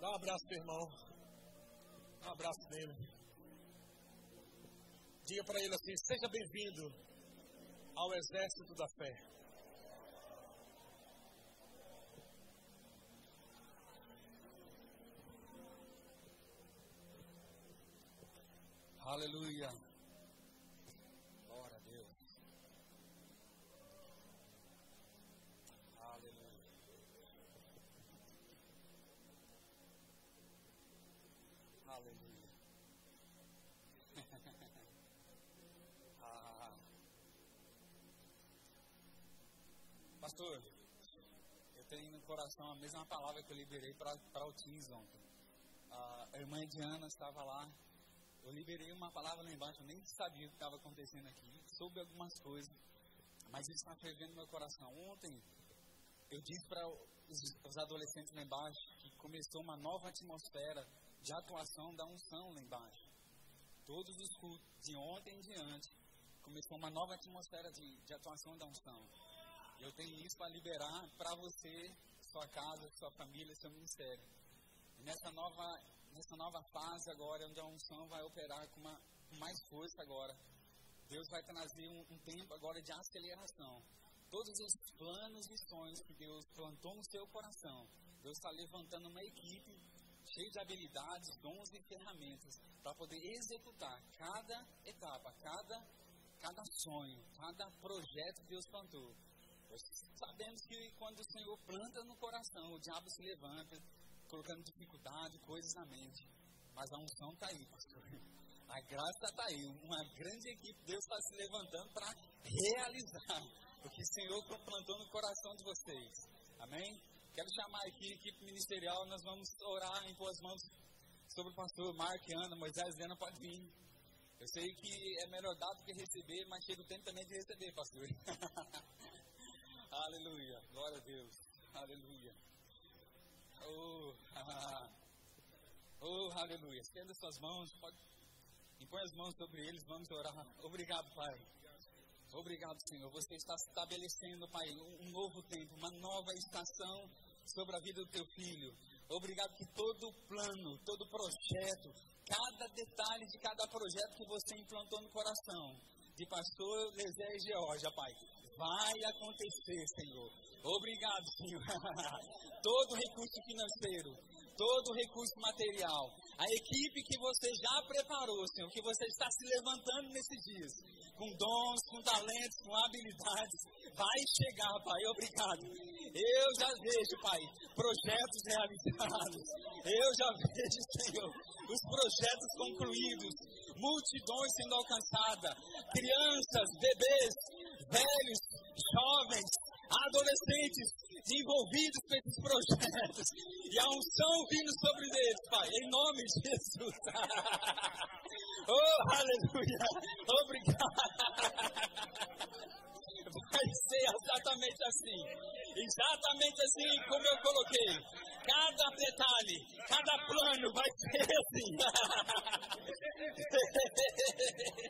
Dá um abraço pro irmão. Dá um abraço nele. Diga para ele assim: seja bem-vindo ao exército da fé. Aleluia. Glória a Deus. Aleluia. Aleluia. ah. Pastor, eu tenho no coração a mesma palavra que eu liberei para o Teams ontem. A irmã Diana estava lá eu liberei uma palavra lá embaixo, eu nem sabia o que estava acontecendo aqui, soube algumas coisas, mas isso está fervendo meu coração. Ontem, eu disse para os, os, adolescentes lá embaixo que começou uma nova atmosfera de atuação da unção lá embaixo. Todos os cultos, de ontem em diante, começou uma nova atmosfera de, de atuação da unção. Eu tenho isso para liberar para você, sua casa, sua família, seu ministério. E nessa nova nessa nova fase agora, onde a unção vai operar com, uma, com mais força agora. Deus vai trazer um, um tempo agora de aceleração. Todos os planos e sonhos que Deus plantou no seu coração, Deus está levantando uma equipe cheia de habilidades, dons e ferramentas para poder executar cada etapa, cada, cada sonho, cada projeto que Deus plantou. Sabemos que quando o Senhor planta no coração, o diabo se levanta, colocando dificuldade, coisas na mente. Mas a unção está aí, pastor. A graça está aí. Uma grande equipe, Deus está se levantando para realizar o que o Senhor plantou no coração de vocês. Amém? Quero chamar aqui a equipe ministerial. Nós vamos orar, em tuas mãos sobre o pastor Mark, Ana, Moisés Ana pode vir. Eu sei que é melhor dar do que receber, mas chega o tempo também de receber, pastor. Aleluia. Glória a Deus. Aleluia. Oh, oh, aleluia. Estenda suas mãos, pode... impõe as mãos sobre eles, vamos orar. Obrigado, Pai. Obrigado, Senhor. Você está estabelecendo, Pai, um novo tempo, uma nova estação sobre a vida do teu filho. Obrigado que todo plano, todo projeto, cada detalhe de cada projeto que você implantou no coração de pastor Lezé e Georgia, Pai, vai acontecer, Senhor. Obrigado, Senhor. todo recurso financeiro, todo recurso material, a equipe que você já preparou, Senhor, que você está se levantando nesses dias, com dons, com talentos, com habilidades, vai chegar, Pai, obrigado. Eu já vejo, Pai, projetos realizados, eu já vejo, Senhor, os projetos concluídos, multidões sendo alcançadas, crianças, bebês, velhos, jovens, adolescentes envolvidos com esses projetos e a unção vindo sobre eles, Pai, em nome de Jesus. oh, aleluia! Obrigado! Vai ser exatamente assim, exatamente assim como eu coloquei. Cada detalhe, cada plano vai ser assim.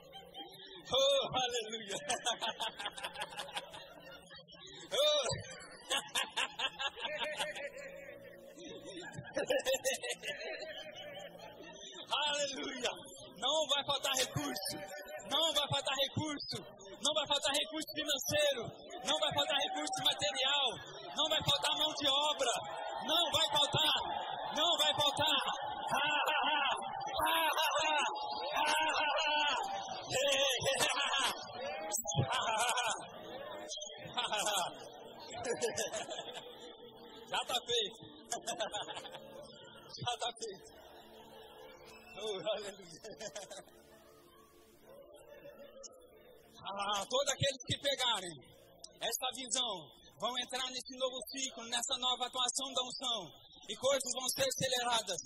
oh, aleluia! Oh. Aleluia! Não vai faltar recurso, não vai faltar recurso, não vai faltar recurso financeiro, não vai faltar recurso material, não vai faltar mão de obra, não vai faltar, não vai faltar. Já está feito. Já está feito. Oh, aleluia. Ah, todos aqueles que pegarem esta visão vão entrar nesse novo ciclo, nessa nova atuação da unção. E coisas vão ser aceleradas.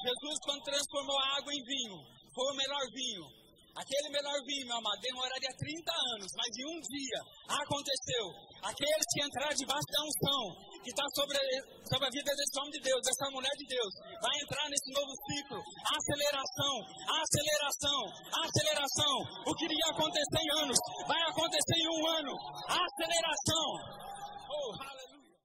Jesus, quando transformou a água em vinho, foi o melhor vinho. Aquele melhor vinho, meu amado, demoraria 30 anos, mas em um dia aconteceu. Aqueles que entraram debaixo da unção, que está sobre, sobre a vida desse homem de Deus, dessa mulher de Deus, vai entrar nesse novo ciclo. Aceleração, aceleração, aceleração. O que iria acontecer em anos, vai acontecer em um ano. Aceleração,